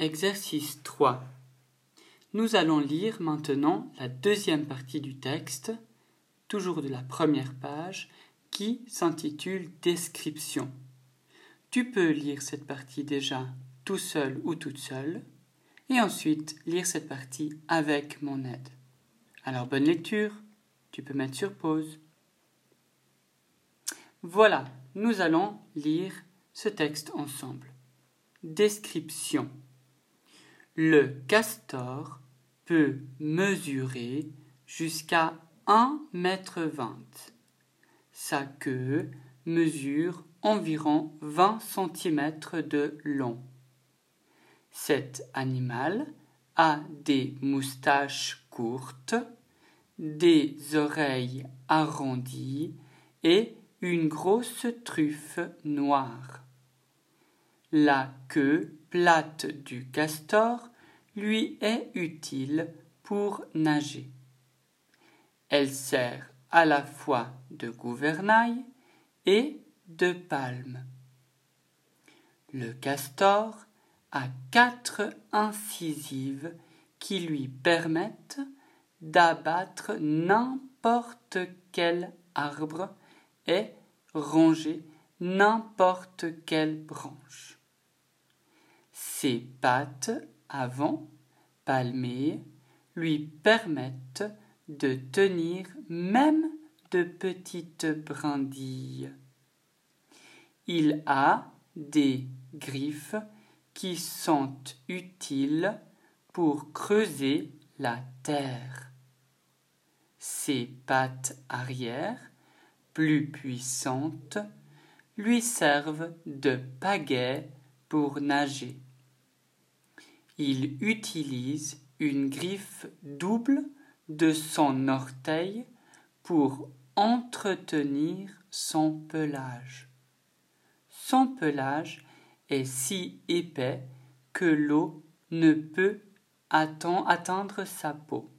Exercice 3. Nous allons lire maintenant la deuxième partie du texte, toujours de la première page, qui s'intitule Description. Tu peux lire cette partie déjà tout seul ou toute seule, et ensuite lire cette partie avec mon aide. Alors bonne lecture, tu peux mettre sur pause. Voilà, nous allons lire ce texte ensemble. Description. Le castor peut mesurer jusqu'à 1 mètre 20. Sa queue mesure environ 20 cm de long. Cet animal a des moustaches courtes, des oreilles arrondies et une grosse truffe noire. La queue plate du castor lui est utile pour nager. Elle sert à la fois de gouvernail et de palme. Le castor a quatre incisives qui lui permettent d'abattre n'importe quel arbre et ronger n'importe quelle branche. Ses pattes avant, palmées, lui permettent de tenir même de petites brindilles. Il a des griffes qui sont utiles pour creuser la terre. Ses pattes arrière, plus puissantes, lui servent de pagaie pour nager. Il utilise une griffe double de son orteil pour entretenir son pelage. Son pelage est si épais que l'eau ne peut atteindre sa peau.